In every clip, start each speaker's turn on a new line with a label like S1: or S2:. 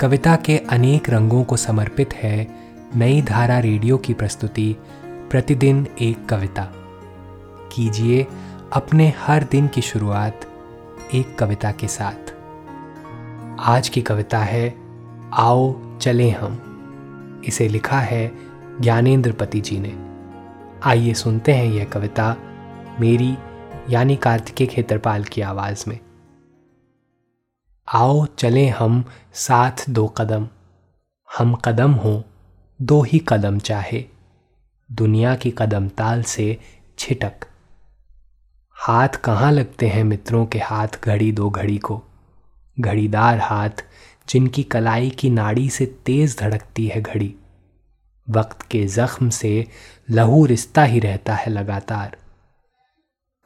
S1: कविता के अनेक रंगों को समर्पित है नई धारा रेडियो की प्रस्तुति, प्रतिदिन एक कविता। कीजिए अपने हर दिन की शुरुआत एक कविता के साथ। आज की कविता है, आओ चले हम। इसे लिखा है ज्ञानेंद्र पति जी ने। आइए सुनते हैं यह कविता मेरी, यानी कार्तिकेय खेतरपाल की आवाज़ में। आओ चलें हम साथ दो कदम। हम कदम हों, दो ही कदम चाहे। दुनिया की कदम ताल से छिटक। हाथ कहाँ लगते हैं मित्रों के हाथ घड़ी दो घड़ी को? घड़ीदार हाथ जिनकी कलाई की नाड़ी से तेज धड़कती है घड़ी। वक्त के जख्म से लहू रिश्ता ही रहता है लगातार।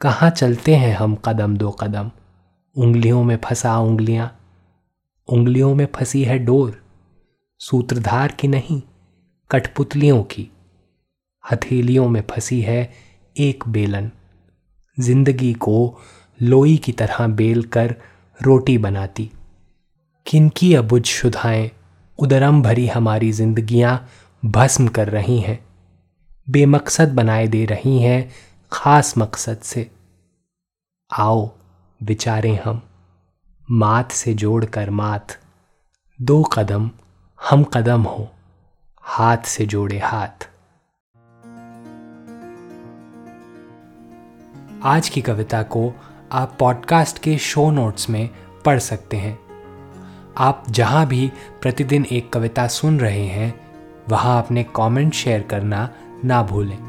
S1: कहाँ चलते हैं हम कदम दो कदम? उंगलियों में फंसा उंगलियाँ। उंगलियों में फंसी है डोर, सूत्रधार की नहीं, कठपुतलियों की। हथेलियों में फंसी है एक बेलन। ज़िंदगी को लोई की तरह बेल कर रोटी बनाती। किनकी अबुझ शुधाएँ उदरम भरी हमारी जिंदगियाँ भस्म कर रही हैं। बेमकसद बनाए दे रही हैं खास मकसद से। आओ विचारें हम। मात से जोड़कर मात, दो कदम हम कदम हो, हाथ से जोड़े हाथ। आज की कविता को आप पॉडकास्ट के शो नोट्स में पढ़ सकते हैं। आप जहाँ भी प्रतिदिन एक कविता सुन रहे हैं, वहाँ अपने कमेंट शेयर करना ना भूलें।